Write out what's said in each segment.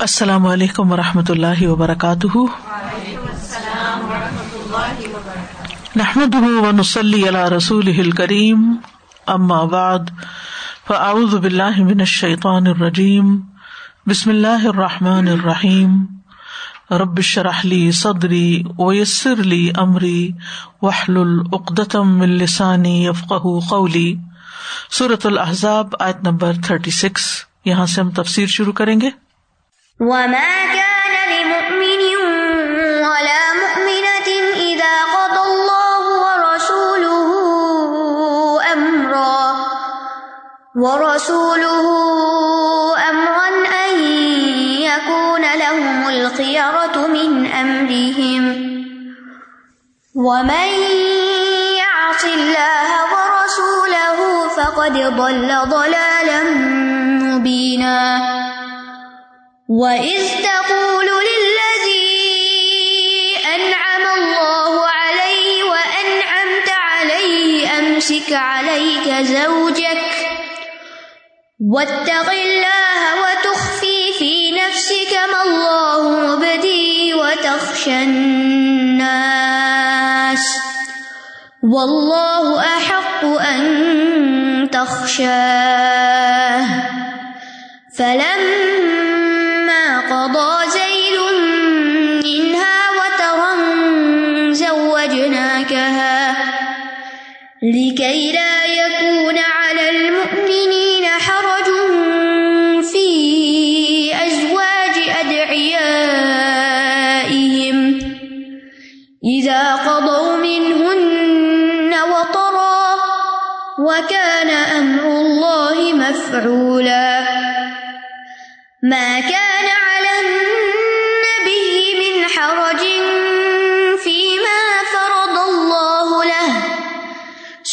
السلام علیکم و رحمۃ اللہ وبرکاتہ۔ نحمد ونسلی علی رسول کریم اما بعد، فاعوذ باللہ من الشیطان الرجیم، بسم اللہ الرحمٰن الرحیم۔ ربش رحلی صدری ویسر علی عمری وحل العقدم السانی یفق قولی۔ صورت الحضاب آیت نمبر تھرٹی سکس۔ یہاں سے ہم تفسیر شروع کریں گے۔ وما كان لمؤمن ولا مؤمنة إذا قضى الله ورسوله أمرا ورسوله أمرا أن يكون لهم الخيرة من أمرهم ومن يعص الله ورسوله فقد ضل ضلالا مبينا وَإِذْ تَقُولُ لِلَّذِي أَنْعَمَ اللَّهُ عَلَيْهِ وَأَنْعَمْتَ عَلَيْهِ أَمْسِكْ عَلَيْكَ زَوْجَكَ وَاتَّقِ اللَّهَ وَتُخْفِي فِي نَفْسِكَ مَا اللَّهُ مُبْدِيهِ وَتَخْشَى النَّاسَ وَاللَّهُ أَحَقُّ أَن تَخْشَاهُ فَلَمَّا زَوَّجْنَاكَهَا لِكَيْ لَا يَكُونَ عَلَى الْمُؤْمِنِينَ حَرَجٌ فِي أَزْوَاجِ أَدْعِيَائِهِمْ إِذَا قَضَوْا مِنْهُنَّ وَطَرًا وَكَانَ أَمْرُ اللَّهِ مَفْعُولًا ما كان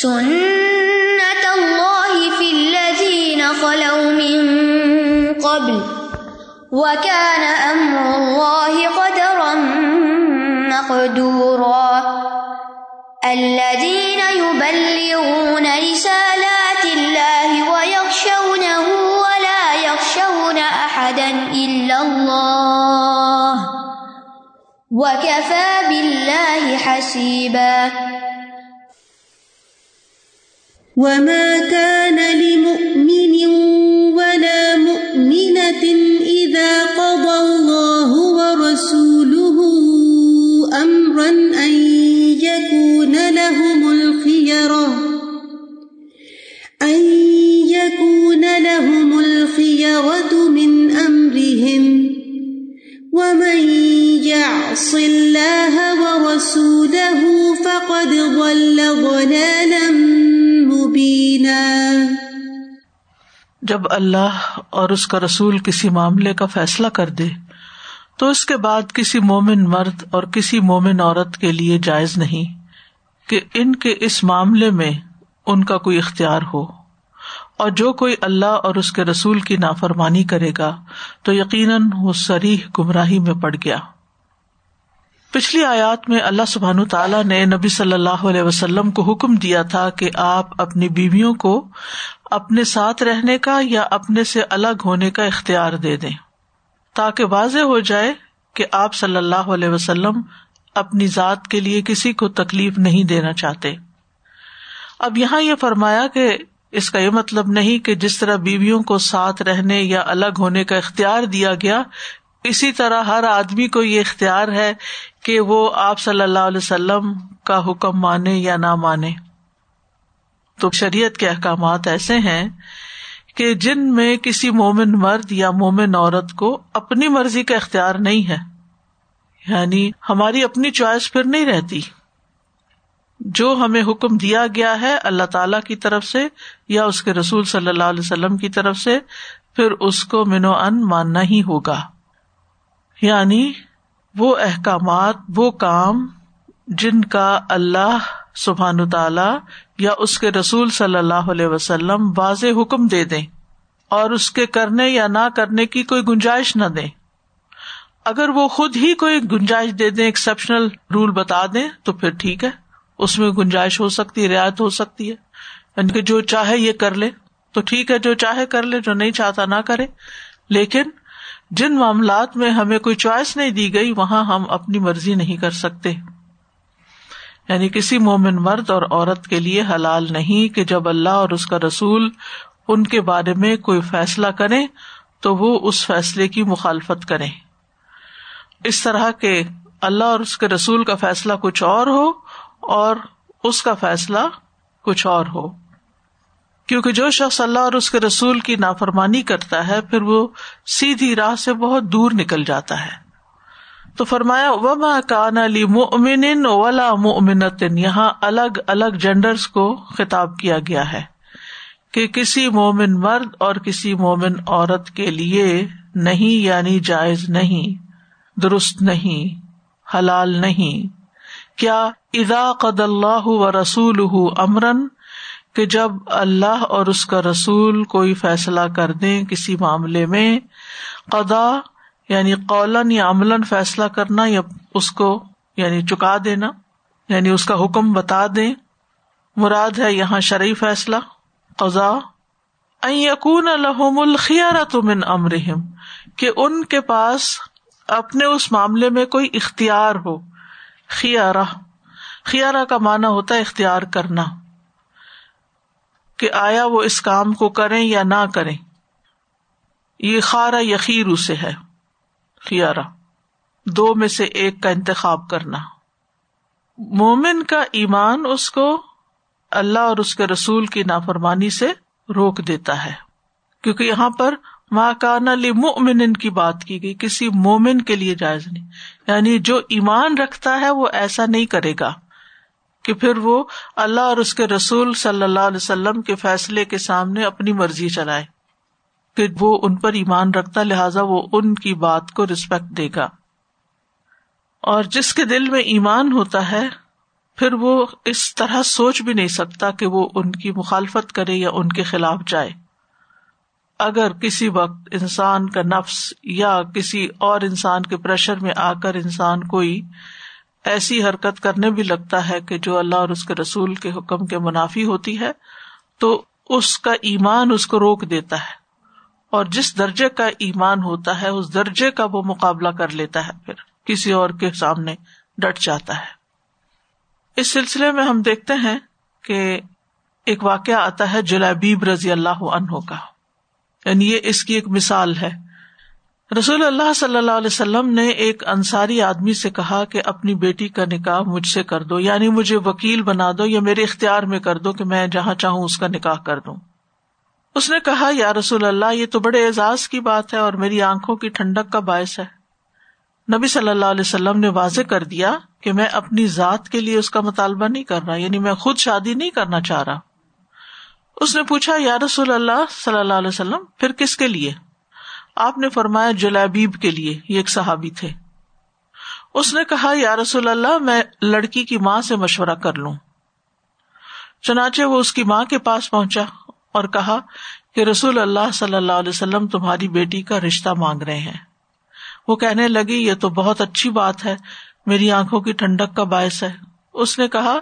سنة الله في الذين خلوا من قبل وكان أمر الله قدرا مقدورا الذين يبلغون رسالات الله ويخشونه ولا يخشون أحدا إلا الله وكفى بالله حسيبا وما كان لمؤمن ولا مؤمنة إذا قضى الله ورسوله أمرا أن يكون لهم الخيرة أن يكون لهم الخيرة من أمرهم ومن يعص الله ورسوله فقد ضل ضلالا جب اللہ اور اس کا رسول کسی معاملے کا فیصلہ کر دے، تو اس کے بعد کسی مومن مرد اور کسی مومن عورت کے لیے جائز نہیں کہ ان کے اس معاملے میں ان کا کوئی اختیار ہو۔ اور جو کوئی اللہ اور اس کے رسول کی نافرمانی کرے گا، تو یقیناً وہ سریح گمراہی میں پڑ گیا۔ پچھلی آیات میں اللہ سبحان تعالیٰ نے نبی صلی اللہ علیہ وسلم کو حکم دیا تھا کہ آپ اپنی بیویوں کو اپنے ساتھ رہنے کا یا اپنے سے الگ ہونے کا اختیار دے دیں تاکہ واضح ہو جائے کہ آپ صلی اللہ علیہ وسلم اپنی ذات کے لیے کسی کو تکلیف نہیں دینا چاہتے۔ اب یہاں یہ فرمایا کہ اس کا یہ مطلب نہیں کہ جس طرح بیویوں کو ساتھ رہنے یا الگ ہونے کا اختیار دیا گیا اسی طرح ہر آدمی کو یہ اختیار ہے کہ وہ آپ صلی اللہ علیہ وسلم کا حکم مانے یا نہ مانے۔ تو شریعت کے احکامات ایسے ہیں کہ جن میں کسی مومن مرد یا مومن عورت کو اپنی مرضی کا اختیار نہیں ہے۔ یعنی ہماری اپنی چوائس پھر نہیں رہتی۔ جو ہمیں حکم دیا گیا ہے اللہ تعالی کی طرف سے یا اس کے رسول صلی اللہ علیہ وسلم کی طرف سے، پھر اس کو منو ان ماننا ہی ہوگا۔ یعنی وہ احکامات، وہ کام جن کا اللہ سبحان تعالی یا اس کے رسول صلی اللہ علیہ وسلم واضح حکم دے دیں اور اس کے کرنے یا نہ کرنے کی کوئی گنجائش نہ دیں۔ اگر وہ خود ہی کوئی گنجائش دے دیں ایکسپشنل رول بتا دیں، تو پھر ٹھیک ہے۔ اس میں گنجائش ہو سکتی ہے، رعایت ہو سکتی ہے۔ یعنی کہ جو چاہے یہ کر لے۔ تو ٹھیک ہے، جو چاہے کر لے، جو نہیں چاہتا نہ کرے۔ لیکن جن معاملات میں ہمیں کوئی چوائس نہیں دی گئی، وہاں ہم اپنی مرضی نہیں کر سکتے۔ یعنی کسی مومن مرد اور عورت کے لیے حلال نہیں کہ جب اللہ اور اس کا رسول ان کے بارے میں کوئی فیصلہ کرے تو وہ اس فیصلے کی مخالفت کرے اس طرح کے اللہ اور اس کے رسول کا فیصلہ کچھ اور ہو اور اس کا فیصلہ کچھ اور ہو۔ کیونکہ جو شخص اللہ اور اس کے رسول کی نافرمانی کرتا ہے، پھر وہ سیدھی راہ سے بہت دور نکل جاتا ہے۔ تو فرمایا، وما کان علی مومن ولا مومنتن یہاں الگ الگ جینڈرس کو خطاب کیا گیا ہے کہ کسی مومن مرد اور کسی مومن عورت کے لیے نہیں یعنی جائز نہیں، درست نہیں، حلال نہیں۔ کیا ادا قد اللہ و رسول امرن کہ جب اللہ اور اس کا رسول کوئی فیصلہ کر دیں کسی معاملے میں قدا یعنی قولن یا عمل فیصلہ کرنا یا اس کو یعنی چکا دینا یعنی اس کا حکم بتا دیں، مراد ہے یہاں شرعی فیصلہ قزا یقون الحم الخیارت من امرحم کہ ان کے پاس اپنے اس معاملے میں کوئی اختیار ہو، خیارہ۔ خیارہ کا مانا ہوتا ہے اختیار کرنا۔ کہ آیا وہ اس کام کو کریں یا نہ کریں۔ یہ خارا یقیر اسے ہے، خیارہ۔ دو میں سے ایک کا انتخاب کرنا۔ مومن کا ایمان اس کو اللہ اور اس کے رسول کی نافرمانی سے روک دیتا ہے۔ کیونکہ یہاں پر ماکان علی مومن کی بات کی گئی، کسی مومن کے لیے جائز نہیں۔ یعنی جو ایمان رکھتا ہے وہ ایسا نہیں کرے گا۔ کہ پھر وہ اللہ اور اس کے رسول صلی اللہ علیہ وسلم کے فیصلے کے سامنے اپنی مرضی چلائے۔ کہ وہ ان پر ایمان رکھتا، لہٰذا وہ ان کی بات کو ریسپیکٹ دے گا۔ اور جس کے دل میں ایمان ہوتا ہے، پھر وہ اس طرح سوچ بھی نہیں سکتا کہ وہ ان کی مخالفت کرے یا ان کے خلاف جائے۔ اگر کسی وقت انسان کا نفس یا کسی اور انسان کے پریشر میں آ کر انسان کوئی ایسی حرکت کرنے بھی لگتا ہے کہ جو اللہ اور اس کے رسول کے حکم کے منافی ہوتی ہے، تو اس کا ایمان اس کو روک دیتا ہے۔ اور جس درجے کا ایمان ہوتا ہے، اس درجے کا وہ مقابلہ کر لیتا ہے۔ پھر کسی اور کے سامنے ڈٹ جاتا ہے۔ اس سلسلے میں ہم دیکھتے ہیں کہ ایک واقعہ آتا ہے جلابیب رضی اللہ عنہ کا۔ یعنی یہ اس کی ایک مثال ہے۔ رسول اللہ صلی اللہ علیہ وسلم نے ایک انصاری آدمی سے کہا کہ اپنی بیٹی کا نکاح مجھ سے کر دو یعنی مجھے وکیل بنا دو یا میرے اختیار میں کر دو کہ میں جہاں چاہوں اس کا نکاح کر دوں۔ اس نے کہا، یا رسول اللہ، یہ تو بڑے اعزاز کی بات ہے اور میری آنکھوں کی ٹھنڈک کا باعث ہے۔ نبی صلی اللہ علیہ وسلم نے واضح کر دیا کہ میں اپنی ذات کے لیے اس کا مطالبہ نہیں کر رہا یعنی میں خود شادی نہیں کرنا چاہ رہا۔ اس نے پوچھا، یا رسول اللہ صلی اللہ علیہ وسلم، پھر کس کے لیے؟ آپ نے فرمایا جلابیب کے لیے، یہ ایک صحابی تھے۔ اس نے کہا، یا رسول اللہ، میں لڑکی کی ماں سے مشورہ کر لوں۔ چنانچہ وہ اس کی ماں کے پاس پہنچا اور کہا کہ رسول اللہ صلی اللہ علیہ وسلم تمہاری بیٹی کا رشتہ مانگ رہے ہیں۔ وہ کہنے لگی، یہ تو بہت اچھی بات ہے، میری آنکھوں کی ٹھنڈک کا باعث ہے۔ اس نے کہا،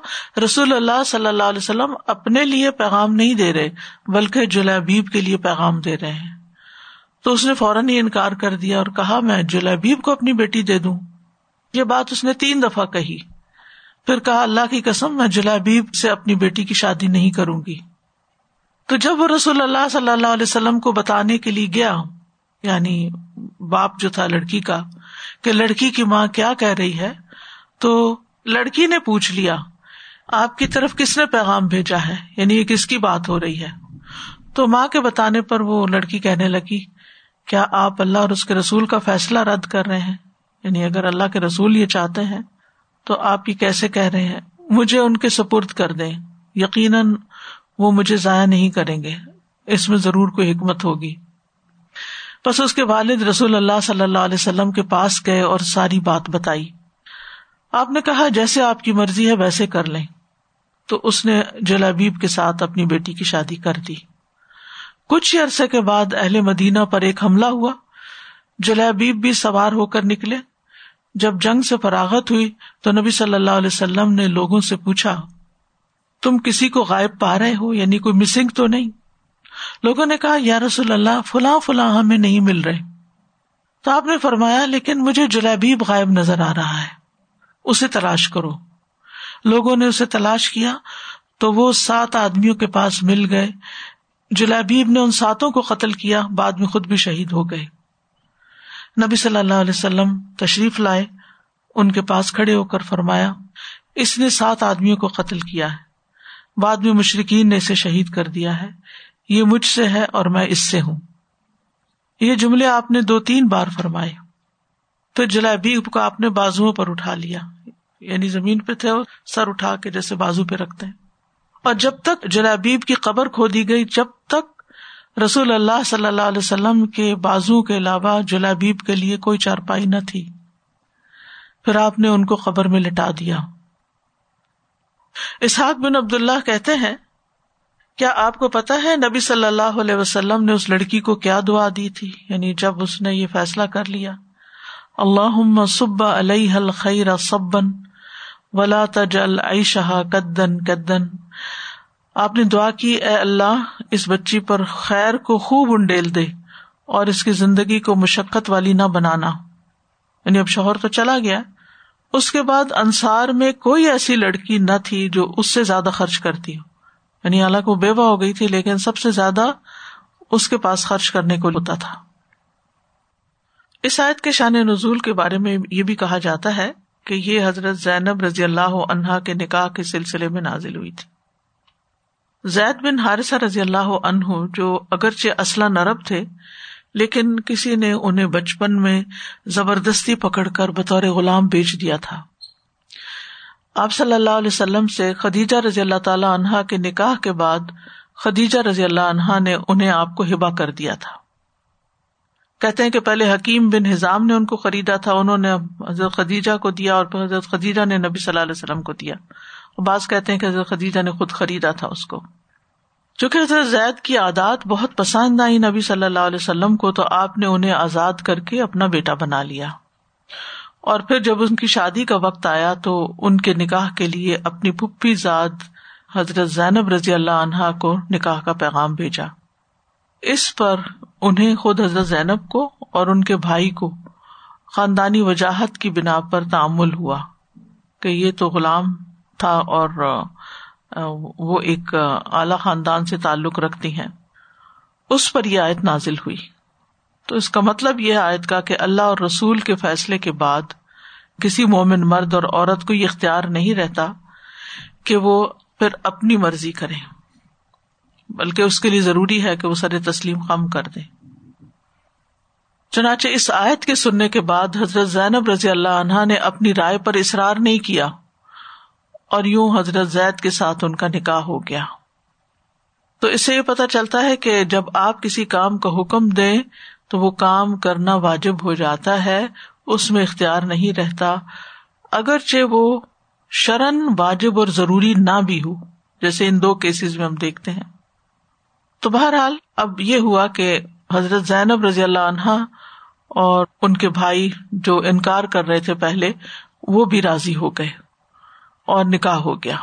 رسول اللہ صلی اللہ علیہ وسلم اپنے لیے پیغام نہیں دے رہے، بلکہ جلابیب کے لیے پیغام دے رہے ہیں۔ تو اس نے فوراً ہی انکار کر دیا اور کہا، میں جلابیب کو اپنی بیٹی دے دوں۔ یہ بات اس نے تین دفعہ کہی۔ پھر کہا، اللہ کی قسم، میں جلابیب سے اپنی بیٹی کی شادی نہیں کروں گی۔ تو جب وہ رسول اللہ صلی اللہ علیہ وسلم کو بتانے کے لیے گیا یعنی باپ جو تھا لڑکی کا، کہ لڑکی کی ماں کیا کہہ رہی ہے، تو لڑکی نے پوچھ لیا، آپ کی طرف کس نے پیغام بھیجا ہے؟ یعنی یہ کس کی بات ہو رہی ہے؟ تو ماں کے بتانے پر وہ لڑکی کہنے لگی کیا آپ اللہ اور اس کے رسول کا فیصلہ رد کر رہے ہیں؟ یعنی اگر اللہ کے رسول یہ چاہتے ہیں، تو آپ یہ کیسے کہہ رہے ہیں؟ مجھے ان کے سپرد کر دیں۔ یقیناً وہ مجھے ضائع نہیں کریں گے۔ اس میں ضرور کوئی حکمت ہوگی۔ بس اس کے والد رسول اللہ صلی اللہ علیہ وسلم کے پاس گئے اور ساری بات بتائی۔ آپ نے کہا، جیسے آپ کی مرضی ہے، ویسے کر لیں۔ تو اس نے جلابیب کے ساتھ اپنی بیٹی کی شادی کر دی۔ کچھ ہی عرصے کے بعد اہل مدینہ پر ایک حملہ ہوا۔ جلابیب بھی سوار ہو کر نکلے۔ جب جنگ سے فراغت ہوئی تو نبی صلی اللہ علیہ وسلم نے لوگوں سے پوچھا، تم کسی کو غائب پا رہے ہو؟ یعنی کوئی مسنگ تو نہیں؟ لوگوں نے کہا، یا رسول اللہ، فلاں فلاں ہمیں نہیں مل رہے۔ تو آپ نے فرمایا، لیکن مجھے جلیبیب غائب نظر آ رہا ہے۔ اسے تلاش کرو۔ لوگوں نے اسے تلاش کیا تو وہ سات آدمیوں کے پاس مل گئے۔ جلیبیب نے ان ساتوں کو قتل کیا، بعد میں خود بھی شہید ہو گئے۔ نبی صلی اللہ علیہ وسلم تشریف لائے، ان کے پاس کھڑے ہو کر فرمایا، اس نے سات آدمیوں کو قتل کیا ہے۔ بعد میں مشرقین نے اسے شہید کر دیا ہے۔ یہ مجھ سے ہے اور میں اس سے ہوں۔ یہ جملے آپ نے دو تین بار فرمائے۔ پھر جلابیب کو آپ نے بازو پر اٹھا لیا۔ یعنی زمین پہ تھے سر اٹھا کے جیسے بازو پہ رکھتے ہیں۔ اور جب تک جلابیب کی قبر کھودی گئی، جب تک رسول اللہ صلی اللہ علیہ وسلم کے بازو کے علاوہ جلابیب کے لیے کوئی چارپائی نہ تھی، پھر آپ نے ان کو قبر میں لٹا دیا۔ اسحاق بن عبد اللہ کہتے ہیں، کیا آپ کو پتا ہے نبی صلی اللہ علیہ وسلم نے اس لڑکی کو کیا دعا دی تھی؟ یعنی جب اس نے یہ فیصلہ کر لیا۔ اللہ سب علیہ الخیر سبن ولا تجل عیشہ کدن کدن آپ نے دعا کی، اے اللہ، اس بچی پر خیر کو خوب انڈیل دے اور اس کی زندگی کو مشقت والی نہ بنانا۔ یعنی اب شوہر تو چلا گیا۔ اس کے بعد انصار میں کوئی ایسی لڑکی نہ تھی جو اس سے زیادہ خرچ کرتی ہو۔ یعنی حالانکہ وہ بیوہ ہو گئی تھی، لیکن سب سے زیادہ اس کے پاس خرچ کرنے کو ہوتا تھا۔ اس آیت کے شان نزول کے بارے میں یہ بھی کہا جاتا ہے کہ یہ حضرت زینب رضی اللہ عنہا کے نکاح کے سلسلے میں نازل ہوئی تھی۔ زید بن حارثہ رضی اللہ عنہ جو اگرچہ اسلح نرب تھے، لیکن کسی نے انہیں بچپن میں زبردستی پکڑ کر بطور غلام بیچ دیا تھا۔ آپ صلی اللہ علیہ وسلم سے خدیجہ رضی اللہ تعالی عنہا کے نکاح کے بعد خدیجہ رضی اللہ عنہا نے انہیں آپ کو ہبا کر دیا تھا۔ کہتے ہیں کہ پہلے حکیم بن ہزام نے ان کو خریدا تھا، انہوں نے حضرت خدیجہ کو دیا اور حضرت خدیجہ نے نبی صلی اللہ علیہ وسلم کو دیا۔ بعض کہتے ہیں کہ حضرت خدیجہ نے خود خریدا تھا اس کو۔ چونکہ حضرت زید کی عادات بہت پسند آئی نبی صلی اللہ علیہ وسلم کو، تو آپ نے انہیں آزاد کر کے اپنا بیٹا بنا لیا۔ اور پھر جب ان کی شادی کا وقت آیا، تو ان کے نکاح کے لیے اپنی پپھی زاد حضرت زینب رضی اللہ عنہا کو نکاح کا پیغام بھیجا۔ اس پر انہیں خود حضرت زینب کو اور ان کے بھائی کو خاندانی وجاہت کی بنا پر تعمل ہوا کہ یہ تو غلام تھا اور وہ ایک اعلی خاندان سے تعلق رکھتی ہیں۔ اس پر یہ آیت نازل ہوئی۔ تو اس کا مطلب یہ آیت کا کہ اللہ اور رسول کے فیصلے کے بعد کسی مومن مرد اور عورت کو یہ اختیار نہیں رہتا کہ وہ پھر اپنی مرضی کرے بلکہ اس کے لیے ضروری ہے کہ وہ سر تسلیم کم کر دے۔ چنانچہ اس آیت کے سننے کے بعد حضرت زینب رضی اللہ عنہا نے اپنی رائے پر اصرار نہیں کیا اور یوں حضرت زید کے ساتھ ان کا نکاح ہو گیا۔ تو اس سے یہ پتا چلتا ہے کہ جب آپ کسی کام کا حکم دیں تو وہ کام کرنا واجب ہو جاتا ہے، اس میں اختیار نہیں رہتا۔ اگرچہ وہ شرن واجب اور ضروری نہ بھی ہو، جیسے ان دو کیسز میں ہم دیکھتے ہیں۔ تو بہرحال اب یہ ہوا کہ حضرت زینب رضی اللہ عنہا اور ان کے بھائی جو انکار کر رہے تھے پہلے، وہ بھی راضی ہو گئے اور نکاح ہو گیا۔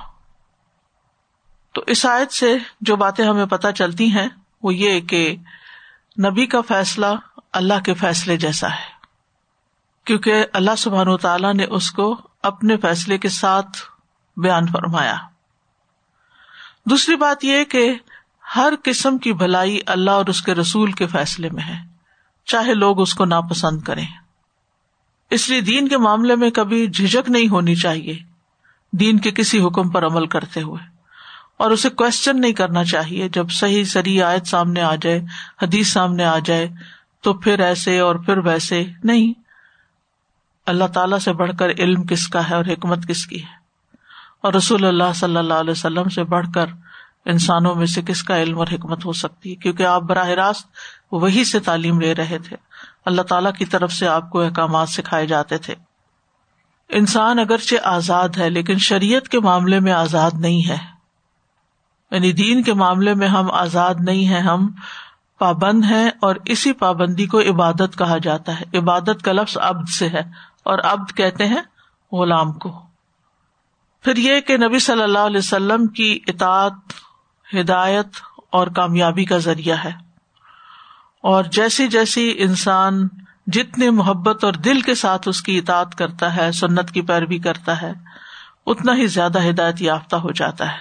تو اس آیت سے جو باتیں ہمیں پتہ چلتی ہیں، وہ یہ کہ نبی کا فیصلہ اللہ کے فیصلے جیسا ہے۔ کیونکہ اللہ سبحان و تعالیٰ نے اس کو اپنے فیصلے کے ساتھ بیان فرمایا۔ دوسری بات یہ کہ ہر قسم کی بھلائی اللہ اور اس کے رسول کے فیصلے میں ہے۔ چاہے لوگ اس کو ناپسند کریں۔ اس لیے دین کے معاملے میں کبھی جھجک نہیں ہونی چاہیے۔ دین کے کسی حکم پر عمل کرتے ہوئے۔ اور اسے کوشچن نہیں کرنا چاہیے۔ جب صحیح سری آیت سامنے آ جائے، حدیث سامنے آ جائے، تو پھر ایسے اور پھر ویسے۔ نہیں۔ اللہ تعالی سے بڑھ کر علم کس کا ہے اور حکمت کس کی ہے؟ اور رسول اللہ صلی اللہ علیہ وسلم سے بڑھ کر انسانوں میں سے کس کا علم اور حکمت ہو سکتی ہے؟ کیونکہ آپ براہ راست وہی سے تعلیم لے رہے تھے۔ اللہ تعالیٰ کی طرف سے آپ کو احکامات سکھائے جاتے تھے۔ انسان اگرچہ آزاد ہے، لیکن شریعت کے معاملے میں آزاد نہیں ہے۔ یعنی دین کے معاملے میں ہم آزاد نہیں ہیں، ہم پابند ہیں اور اسی پابندی کو عبادت کہا جاتا ہے۔ عبادت کا لفظ ابد سے ہے اور ابد کہتے ہیں غلام کو۔ پھر یہ کہ نبی صلی اللہ علیہ وسلم کی اطاعت ہدایت اور کامیابی کا ذریعہ ہے۔ اور جیسی جیسی انسان جتنے محبت اور دل کے ساتھ اس کی اطاعت کرتا ہے، سنت کی پیروی کرتا ہے، اتنا ہی زیادہ ہدایت یافتہ ہو جاتا ہے۔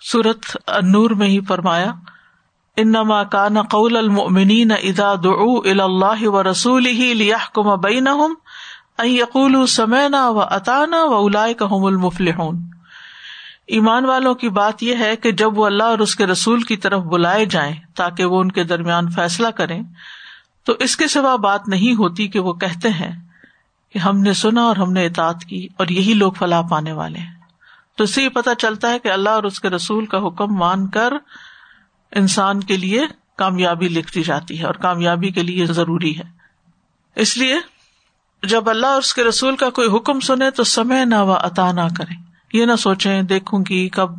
سورت نور میں ہی فرمایا، انما کان قول المؤمنین اذا دعوا الى اللہ و رسول ہی لیحکم بینہم ان یقولوا سمعنا و اتانا و اولئک هم المفلحون۔ ایمان والوں کی بات یہ ہے کہ جب وہ اللہ اور اس کے رسول کی طرف بلائے جائیں تاکہ وہ ان کے درمیان فیصلہ کریں، تو اس کے سوا بات نہیں ہوتی کہ وہ کہتے ہیں کہ ہم نے سنا اور ہم نے اطاعت کی اور یہی لوگ فلاح پانے والے ہیں۔ تو اس سے یہ پتا چلتا ہے کہ اللہ اور اس کے رسول کا حکم مان کر انسان کے لیے کامیابی لکھتی جاتی ہے اور کامیابی کے لیے ضروری ہے۔ اس لیے جب اللہ اور اس کے رسول کا کوئی حکم سنے تو سمے نہ و عطا نہ کرے یہ نہ سوچے دیکھوں گی کب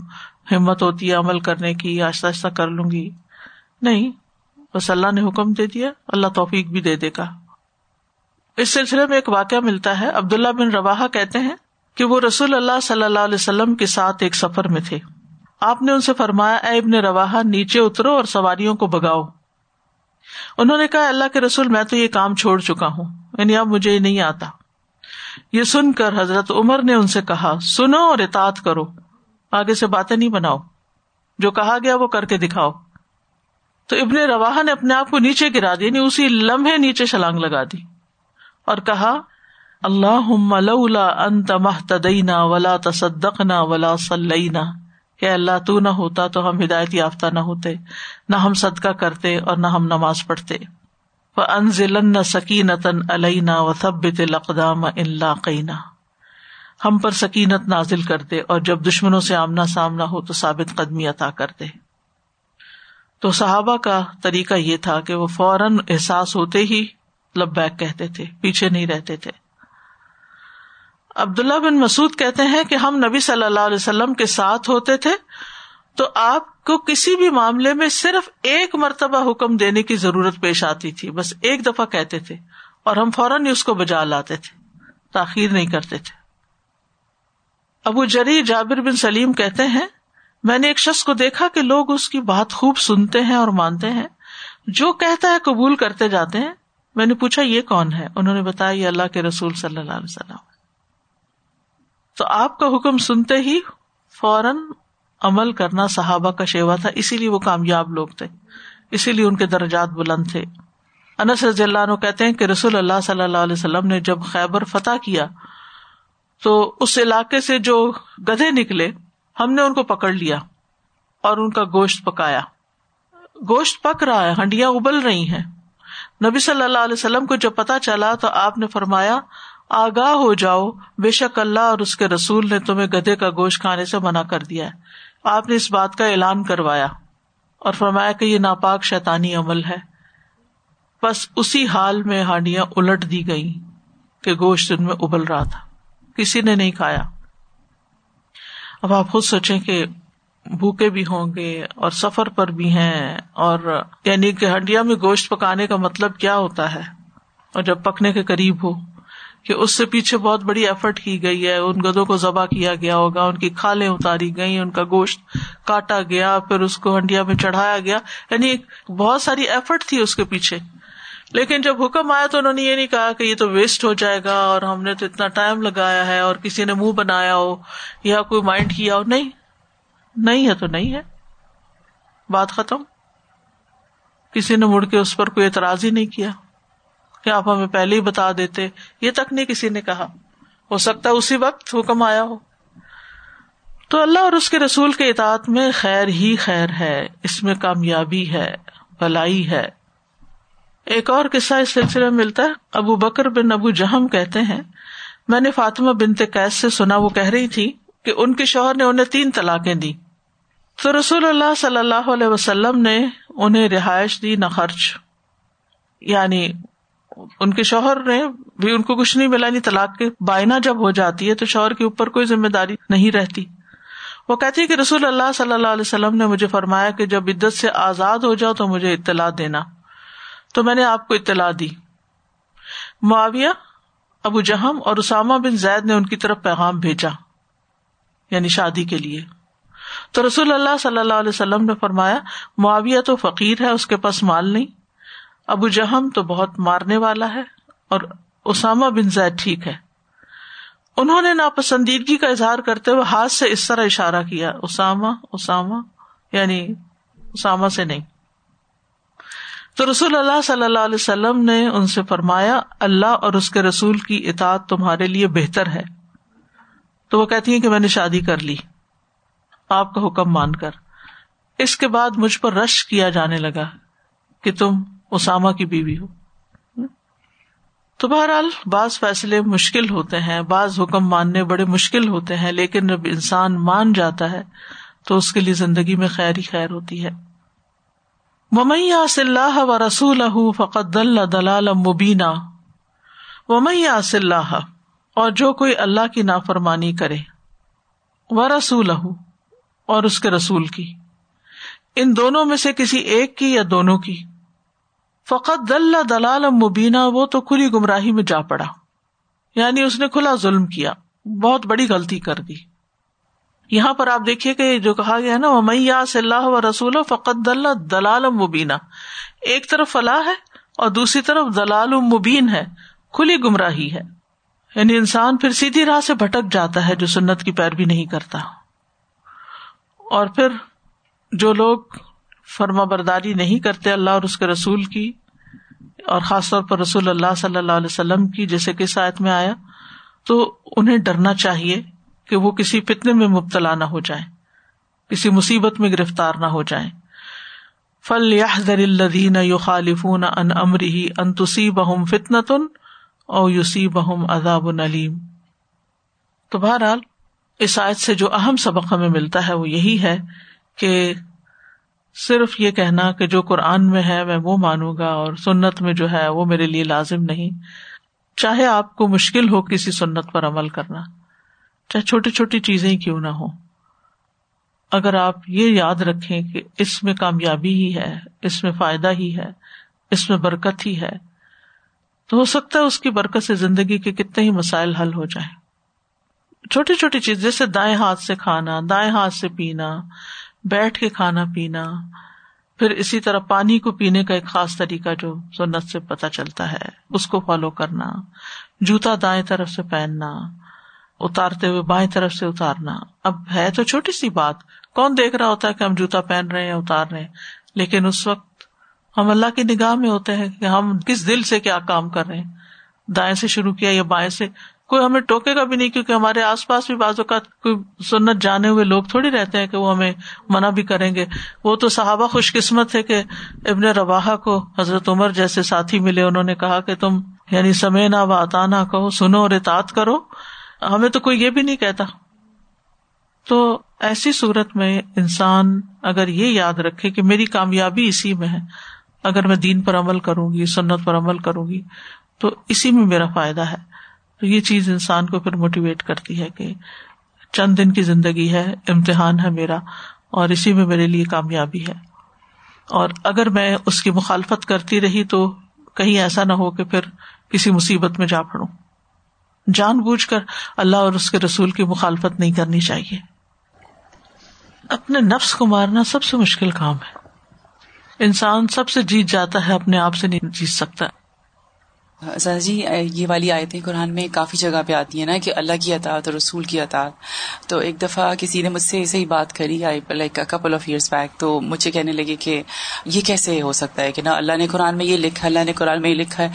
ہمت ہوتی ہے عمل کرنے کی، آہستہ آہستہ کر لوں گی۔ نہیں، بس اللہ نے حکم دے دیا، اللہ توفیق بھی دے دے گا۔ اس سلسلے میں ایک واقعہ ملتا ہے۔ عبداللہ بن روا کہتے ہیں کہ وہ رسول اللہ صلی اللہ علیہ وسلم کے ساتھ ایک سفر میں تھے۔ آپ نے ان سے فرمایا، اے ابن روا نیچے اترو اور سواریوں کو بگاؤ انہوں نے کہا، اللہ کے رسول، میں تو یہ کام چھوڑ چکا ہوں یعنی اب مجھے نہیں آتا۔ یہ سن کر حضرت عمر نے ان سے کہا، سنو اور اطاط کرو۔ آگے سے باتیں نہیں بناؤ۔ جو کہا گیا وہ کر کے دکھاؤ۔ تو ابن روا نے اپنے آپ کو نیچے گرا دی یعنی اسی لمحے نیچے چھلانگ لگا دی اور کہا اللہ لولا انت محتدینا ولا تصدقنا ولا صلینا۔ کہ اللہ، تو نہ ہوتا تو ہم ہدایت یافتہ نہ ہوتے، نہ ہم صدقہ کرتے اور نہ ہم نماز پڑھتے۔ انزلن سکینتن علینا و ثبت الاقدام ان لاقینا ہم پر سکینت نازل کرتے اور جب دشمنوں سے آمنا سامنا ہو تو ثابت قدمی عطا کرتے۔ تو صحابہ کا طریقہ یہ تھا کہ وہ فوراً احساس ہوتے ہی لبیک کہتے تھے، پیچھے نہیں رہتے تھے۔ عبداللہ بن مسعد کہتے ہیں کہ ہم نبی صلی اللہ علیہ وسلم کے ساتھ ہوتے تھے تو آپ کو کسی بھی معاملے میں صرف ایک مرتبہ حکم دینے کی ضرورت پیش آتی تھی۔ بس ایک دفعہ کہتے تھے اور ہم فوراً ہی اس کو بجا لاتے تھے۔ تاخیر نہیں کرتے تھے۔ ابو جری جابر بن سلیم کہتے ہیں، میں نے ایک شخص کو دیکھا کہ لوگ اس کی بات خوب سنتے ہیں اور مانتے ہیں۔ جو کہتا ہے قبول کرتے جاتے ہیں۔ میں نے پوچھا، یہ کون ہے؟ انہوں نے بتایا، یہ اللہ کے رسول صلی اللہ علیہ وسلم۔ تو آپ کا حکم سنتے ہی فوراً عمل کرنا صحابہ کا شیوا تھا، اسی لیے وہ کامیاب لوگ تھے، اسی لیے ان کے درجات بلند تھے۔ انس رضی اللہ عنہ کہتے ہیں کہ رسول اللہ صلی اللہ علیہ وسلم نے جب خیبر فتح کیا، تو اس علاقے سے جو گدھے نکلے، ہم نے ان کو پکڑ لیا اور ان کا گوشت پکایا۔ گوشت پک رہا ہے، ہنڈیاں ابل رہی ہیں۔ نبی صلی اللہ علیہ وسلم کو جب پتا چلا تو آپ نے فرمایا، آگاہ ہو جاؤ، بے شک اللہ اور اس کے رسول نے تمہیں گدے کا گوشت کھانے سے منع کر دیا ہے۔ آپ نے اس بات کا اعلان کروایا اور فرمایا کہ یہ ناپاک شیتانی عمل ہے۔ بس اسی حال میں ہانڈیاں الٹ دی گئی کہ گوشت ان میں ابل رہا تھا۔ کسی نے نہیں کھایا۔ اب آپ خود سوچیں کہ بھوکے بھی ہوں گے اور سفر پر بھی ہیں اور یعنی کہ ہنڈیا میں گوشت پکانے کا مطلب کیا ہوتا ہے؟ اور جب پکنے کے قریب ہو۔ کہ اس سے پیچھے بہت بڑی ایفرٹ کی گئی ہے۔ ان گدوں کو ذبح کیا گیا ہوگا، ان کی کھالیں اتاری گئی ان کا گوشت کاٹا گیا، پھر اس کو ہنڈیا میں چڑھایا گیا۔ یعنی بہت ساری ایفرٹ تھی اس کے پیچھے۔ لیکن جب حکم آیا تو انہوں نے یہ نہیں کہا کہ یہ تو ویسٹ ہو جائے گا اور ہم نے تو اتنا ٹائم لگایا ہے اور کسی نے منہ بنایا ہو یا کوئی مائنڈ کیا ہو۔ نہیں نہیں ہے تو نہیں ہے۔ بات ختم۔ کسی نے مڑ کے اس پر کوئی اعتراض ہی نہیں کیا۔ کہ آپ ہمیں پہلے ہی بتا دیتے۔ یہ تک نہیں کسی نے کہا۔ ہو سکتا ہے اسی وقت حکم آیا ہو۔ تو اللہ اور اس کے رسول کے اطاعت میں خیر ہی خیر ہے، اس میں کامیابی ہے، بلائی ہے۔ ایک اور قصہ اس سلسلے میں ملتا ہے۔ ابو بکر بن ابو جہم کہتے ہیں۔ میں نے فاطمہ بنتے قیس سے سنا، وہ کہہ رہی تھی کہ ان کے شوہر نے انہیں تین طلاقیں دی تو رسول اللہ صلی اللہ علیہ وسلم نے انہیں رہائش دی، نہ خرچ۔ یعنی ان کے شوہر نے بھی ان کو کچھ نہیں ملا نہیں طلاق کے بائنا جب ہو جاتی ہے تو شوہر کے اوپر کوئی ذمہ داری نہیں رہتی۔ وہ کہتی کہ رسول اللہ صلی اللہ علیہ وسلم نے مجھے فرمایا کہ جب عدت سے آزاد ہو جاؤ تو مجھے اطلاع دینا۔ تو میں نے آپ کو اطلاع دی۔ معاویہ، ابو جہم اور اسامہ بن زید نے ان کی طرف پیغام بھیجا یعنی شادی کے لیے۔ تو رسول اللہ صلی اللہ علیہ وسلم نے فرمایا، معاویہ تو فقیر ہے، اس کے پاس مال نہیں۔ ابو جہم تو بہت مارنے والا ہے اور اسامہ بن زید ٹھیک ہے۔ انہوں نے ناپسندیدگی کا اظہار کرتے ہوئے ہاتھ سے اس طرح اشارہ کیا، اسامہ اسامہ یعنی اسامہ سے نہیں۔ تو رسول اللہ صلی اللہ علیہ وسلم نے ان سے فرمایا، اللہ اور اس کے رسول کی اطاعت تمہارے لیے بہتر ہے۔ تو وہ کہتی ہیں کہ میں نے شادی کر لی۔ آپ کا حکم مان کر۔ اس کے بعد مجھ پر رش کیا جانے لگا کہ تم اسامہ کی بیوی ہو۔ تو بہرحال بعض فیصلے مشکل ہوتے ہیں، بعض حکم ماننے بڑے مشکل ہوتے ہیں، لیکن جب انسان مان جاتا ہے تو اس کے لیے زندگی میں خیر ہی خیر ہوتی ہے۔ اللہ و رسول فقط دلال مبینہ ومیا اللہ اور جو کوئی اللہ کی نافرمانی کرے۔ و رسول اور اس کے رسول کی۔ ان دونوں میں سے کسی ایک کی یا دونوں کی؟ فقط دل دلال مبینہ وہ تو کھلی گمراہی میں جا پڑا۔ یعنی اس نے کھلا ظلم کیا، بہت بڑی غلطی کر دی۔ یہاں پر آپ دیکھیے کہ جو کہا گیا نا میاں اللہ و رسول فقط دل دلال مبینہ ایک طرف فلاح ہے اور دوسری طرف دلال مبین ہے، کھلی گمراہی ہے۔ یعنی انسان پھر سیدھی راہ سے بھٹک جاتا ہے جو سنت کی پیروی نہیں کرتا۔ اور پھر جو لوگ فرما برداری نہیں کرتے اللہ اور اس کے رسول کی، اور خاص طور پر رسول اللہ صلی اللہ علیہ وسلم کی، جیسے کہ آیت میں آیا، تو انہیں ڈرنا چاہیے کہ وہ کسی فتنے میں مبتلا نہ ہو جائے کسی مصیبت میں گرفتار نہ ہو جائے فل یا الدین یو خالف ان امری ان تسی بہم فتن تن او یوسی بہم عذاب العلیم تو بہرحال، اس آیت سے جو اہم سبق ہمیں ملتا ہے وہ یہی ہے کہ صرف یہ کہنا کہ جو قرآن میں ہے میں وہ مانوں گا اور سنت میں جو ہے وہ میرے لیے لازم نہیں۔ چاہے آپ کو مشکل ہو کسی سنت پر عمل کرنا، چاہے چھوٹی چھوٹی چیزیں کیوں نہ ہو اگر آپ یہ یاد رکھیں کہ اس میں کامیابی ہی ہے، اس میں فائدہ ہی ہے، اس میں برکت ہی ہے، تو ہو سکتا ہے اس کی برکت سے زندگی کے کتنے ہی مسائل حل ہو جائیں۔ چھوٹی چھوٹی چیز، جیسے دائیں ہاتھ سے کھانا، دائیں ہاتھ سے پینا بیٹھ کے کھانا پینا، پھر اسی طرح پانی کو پینے کا ایک خاص طریقہ جو سنت سے پتہ چلتا ہے، اس کو فالو کرنا، جوتا دائیں طرف سے پہننا، اتارتے ہوئے بائیں طرف سے اتارنا۔ اب ہے تو چھوٹی سی بات، کون دیکھ رہا ہوتا ہے کہ ہم جوتا پہن رہے ہیں یا اتار رہے ہیں؟ لیکن اس وقت ہم اللہ کی نگاہ میں ہوتے ہیں کہ ہم کس دل سے کیا کام کر رہے ہیں؟ دائیں سے شروع کیا یا بائیں سے؟ کوئی ہمیں ٹوکے گا بھی نہیں، کیونکہ ہمارے آس پاس بھی بعض اوقات کوئی سنت جانے ہوئے لوگ تھوڑی رہتے ہیں کہ وہ ہمیں منع بھی کریں گے۔ وہ تو صحابہ خوش قسمت ہے کہ ابن روا کو حضرت عمر جیسے ساتھی ملے، انہوں نے کہا کہ تم یعنی سمے نہ و اتانا کہو، سنو اور اطاعت کرو۔ ہمیں تو کوئی یہ بھی نہیں کہتا۔ تو ایسی صورت میں انسان اگر یہ یاد رکھے کہ میری کامیابی اسی میں ہے، اگر میں دین پر عمل کروں گی، سنت پر عمل کروں گی، تو اسی میں میرا فائدہ ہے۔ تو یہ چیز انسان کو پھر موٹیویٹ کرتی ہے کہ چند دن کی زندگی ہے، امتحان ہے میرا اور اسی میں میرے لیے کامیابی ہے۔ اور اگر میں اس کی مخالفت کرتی رہی تو کہیں ایسا نہ ہو کہ پھر کسی مصیبت میں جا پڑوں۔ جان بوجھ کر اللہ اور اس کے رسول کی مخالفت نہیں کرنی چاہیے۔ اپنے نفس کو مارنا سب سے مشکل کام ہے۔ انسان سب سے جیت جاتا ہے، اپنے آپ سے نہیں جیت سکتا۔ سر جی یہ والی آیتیں قرآن میں کافی جگہ پہ آتی ہیں نا کہ اللہ کی اطاعت اور رسول کی اطاعت۔ تو ایک دفعہ کسی نے مجھ سے ایسے ہی بات کری I like couple of years back تو مجھے کہنے لگے کہ یہ کیسے ہو سکتا ہے کہ نا اللہ نے قرآن میں یہ لکھا اللہ نے قرآن میں یہ لکھا ہے۔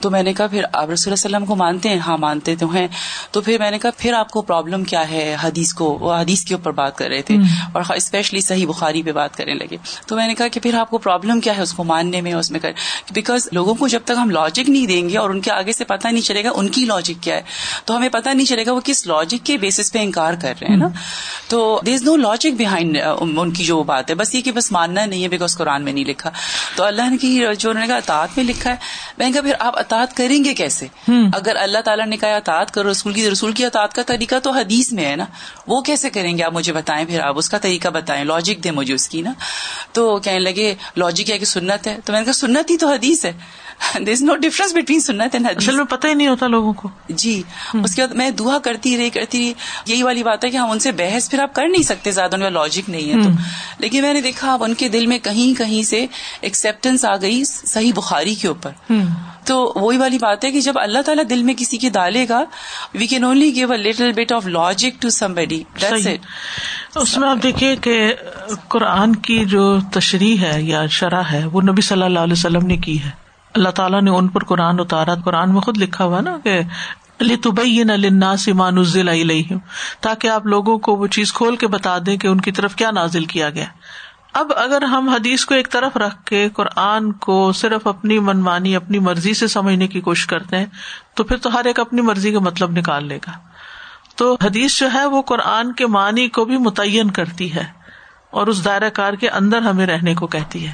تو میں نے کہا پھر آپ رسول اللہ وسلم کو مانتے ہیں؟ ہاں مانتے تو ہیں۔ تو پھر میں نے کہا پھر آپ کو پرابلم کیا ہے؟ حدیث کو وہ حدیث کے اوپر بات کر رہے تھے۔ اور اسپیشلی صحیح بخاری پہ بات کرنے لگے۔ تو میں نے کہا کہ پھر آپ کو پرابلم کیا ہے اس کو ماننے میں اس میں کر بیکاز لوگوں کو جب تک ہم لاجک نہیں دیں گے اور ان کے آگے سے پتا نہیں چلے گا ان کی لاجک کیا ہے۔ تو ہمیں پتا نہیں چلے گا وہ کس لاجک کے بیسس پہ انکار کر رہے ہیں نا۔ تو دیر از نو لاجک بہائنڈ ان کی جو بات ہے۔ بس یہ کہ بس ماننا نہیں ہے بیکاز قرآن میں نہیں لکھا۔ تو اللہ نے کی جو انہوں نے کہا اطاعت میں لکھا ہے۔ میں نے کہا پھر آپ اطاعت کریں گے کیسے؟ اگر اللہ تعالیٰ نے کہا اطاعت کرو رسول کی رسول کی اطاعت کا طریقہ تو حدیث میں ہے نا۔ وہ کیسے کریں گے؟ آپ مجھے بتائیں پھر آپ اس کا طریقہ بتائیں۔ لاجک دیں مجھے اس کی نا۔ تو کہنے لگے لاجک ہے کہ سنت ہے؟ تو میں نے کہا سنت ہی تو حدیث ہے۔ There is no difference between سنت اینڈ حدیث میں پتہ ہی نہیں ہوتا لوگوں کو۔ جی۔ اس کے بعد میں دعا کرتی رہی کرتی رہی۔ یہی والی بات ہے کہ ہم ان سے بحث پھر آپ کر نہیں سکتے زیادہ ان کا لاجک نہیں ہے تو۔ لیکن میں نے دیکھا اب ان کے دل میں کہیں کہیں سے ایکسپٹینس آ گئی صحیح بخاری کے اوپر۔ تو وہی والی بات ہے کہ جب اللہ تعالیٰ دل میں کسی کے ڈالے گا we can only give a little bit of logic to somebody اس میں آپ دیکھیے کہ قرآن کی جو تشریح ہے یا شرح ہے وہ نبی صلی اللہ علیہ وسلم نے کی ہے۔ اللہ تعالیٰ نے ان پر قرآن اتارا قرآن میں خود لکھا ہوا نا کہ لتبین للناس ما نزل الیہم، تاکہ آپ لوگوں کو وہ چیز کھول کے بتا دیں کہ ان کی طرف کیا نازل کیا گیا۔ اب اگر ہم حدیث کو ایک طرف رکھ کے قرآن کو صرف اپنی منمانی اپنی مرضی سے سمجھنے کی کوشش کرتے ہیں، تو پھر تو ہر ایک اپنی مرضی کا مطلب نکال لے گا۔ تو حدیث جو ہے وہ قرآن کے معنی کو بھی متعین کرتی ہے اور اس دائرہ کار کے اندر ہمیں رہنے کو کہتی ہے۔